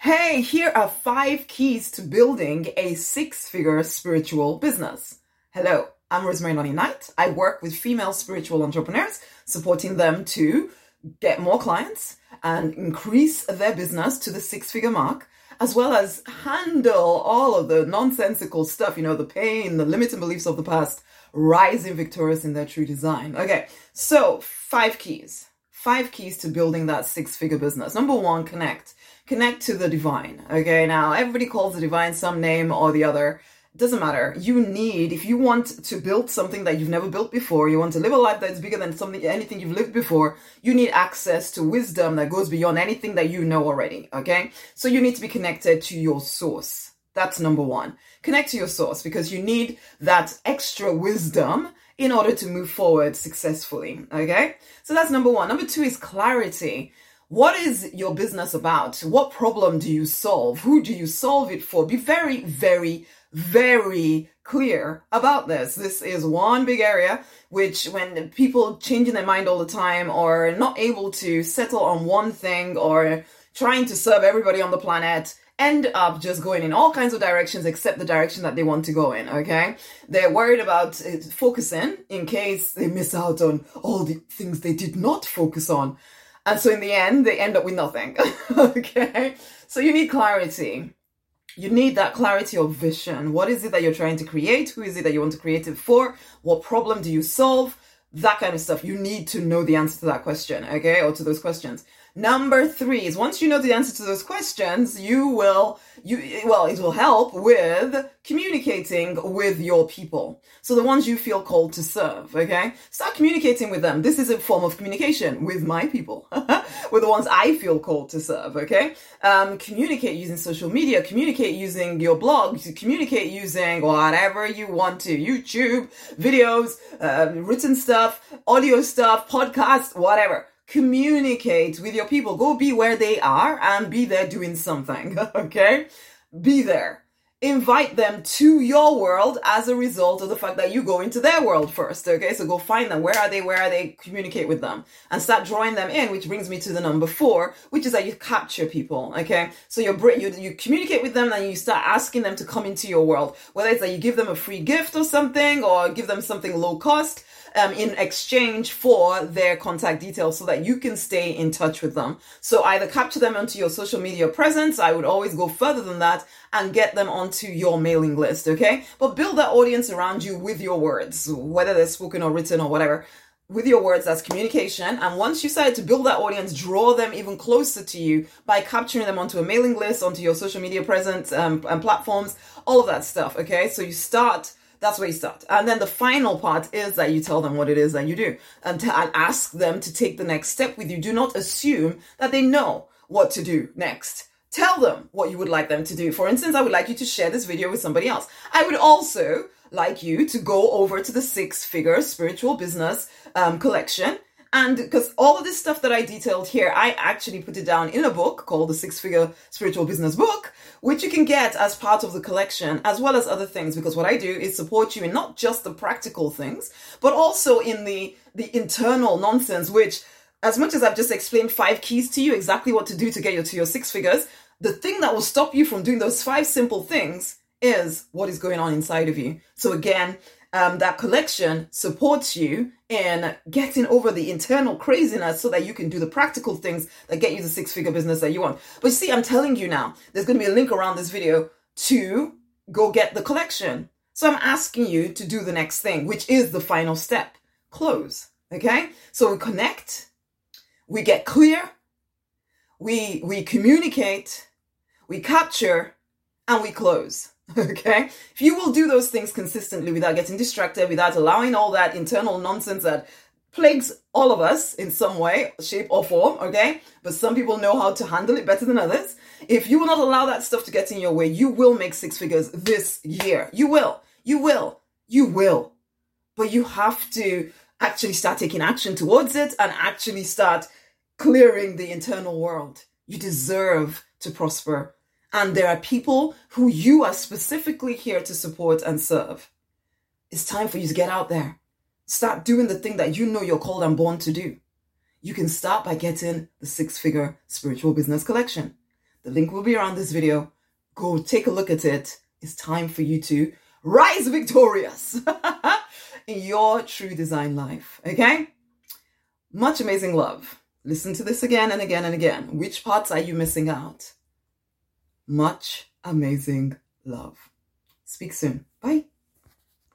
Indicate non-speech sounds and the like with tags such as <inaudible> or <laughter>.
Hey, here are five keys to building a six figure spiritual business. Hello, I'm Rosemary Lonnie Knight. I work with female spiritual entrepreneurs, supporting them to get more clients and increase their business to the six figure mark, as well as handle all of the nonsensical stuff, you know, the pain, the limiting beliefs of the past, rising victorious in their true design. Okay, so five keys. Five keys to building that six figure business. Number one, connect connect to the divine. Okay, now everybody calls the divine some name or the other. Doesn't matter. You need, if you want to build something that you've never built before, you want to live a life that's bigger than something, anything you've lived before, you need access to wisdom that goes beyond anything that you know already. Okay, so you need to be connected to your source. That's number one. Connect to your source because you need that extra wisdom in order to move forward successfully. Okay, so that's number one. Number two is clarity. What is your business about? What problem do you solve? Who do you solve it for? Be very, very, very clear about this. This is one big area which when people changing their mind all the time or not able to settle on one thing or trying to serve everybody on the planet end up just going in all kinds of directions except the direction that they want to go in, okay? They're worried about uh, focusing in case they miss out on all the things they did not focus on. And so in the end, they end up with nothing. <laughs> okay. So you need clarity. You need that clarity of vision. What is it that you're trying to create? Who is it that you want to create it for? What problem do you solve? That kind of stuff. You need to know the answer to that question, okay? Or to those questions. Number three is once you know the answer to those questions, you will, you, well, it will help with communicating with your people. So the ones you feel called to serve, okay? Start communicating with them. This is a form of communication with my people, <laughs> with the ones I feel called to serve, okay? Um, communicate using social media, communicate using your blog, communicate using whatever you want to, YouTube, videos, uh, written stuff, audio stuff, podcast, whatever communicate with your people. Go be where they are and be there doing something. <laughs> Okay? Be there. Invite them to your world as a result of the fact that you go into their world first. Okay? So go find them. Where are they? Where are they? Communicate with them and start drawing them in, which brings me to the number four, which is that you capture people. Okay? So you're, you, you communicate with them and you start asking them to come into your world. Whether it's that you give them a free gift or something or give them something low cost um, in exchange for their contact details so that you can stay in touch with them. So either capture them onto your social media presence. I would always go further than that and get them onto your mailing list. Okay. But build that audience around you with your words, whether they're spoken or written or whatever with your words that's communication and once you decide to build that audience draw them even closer to you by capturing them onto a mailing list onto your social media presence um, and platforms all of that stuff okay so you start that's where you start. And then the final part is that you tell them what it is that you do and, to, and ask them to take the next step with you. Do not assume that they know what to do next. Tell them what you would like them to do. For instance, I would like you to share this video with somebody else. I would also like you to go over to the six figure spiritual business um, collection and because all of this stuff that I detailed here, I actually put it down in a book called the Six Figure Spiritual Business Book, which you can get as part of the collection, as well as other things. Because what I do is support you in not just the practical things, but also in the, the internal nonsense, which as much as I've just explained five keys to you, exactly what to do to get you to your six figures, the thing that will stop you from doing those five simple things is what is going on inside of you. So again, um, that collection supports you in getting over the internal craziness so that you can do the practical things that get you the six figure business that you want. But see, I'm telling you now, there's going to be a link around this video to go get the collection. So I'm asking you to do the next thing, which is the final step close. Okay. So we connect, we get clear, we, we communicate, we capture, and we close. <laughs> Okay? If you will do those things consistently without getting distracted, without allowing all that internal nonsense that plagues all of us in some way, shape, or form, okay? But some people know how to handle it better than others. If you will not allow that stuff to get in your way, you will make six figures this year. You will. You will. You will. But you have to actually start taking action towards it and actually start clearing the internal world. You deserve to prosper and there are people who you are specifically here to support and serve. It's time for you to get out there. Start doing the thing that you know you're called and born to do. You can start by getting the six figure spiritual business collection. The link will be around this video. Go take a look at it. It's time for you to rise victorious <laughs> in your true design life. Okay? Much amazing love. Listen to this again and again and again. Which parts are you missing out? Much amazing love. Speak soon.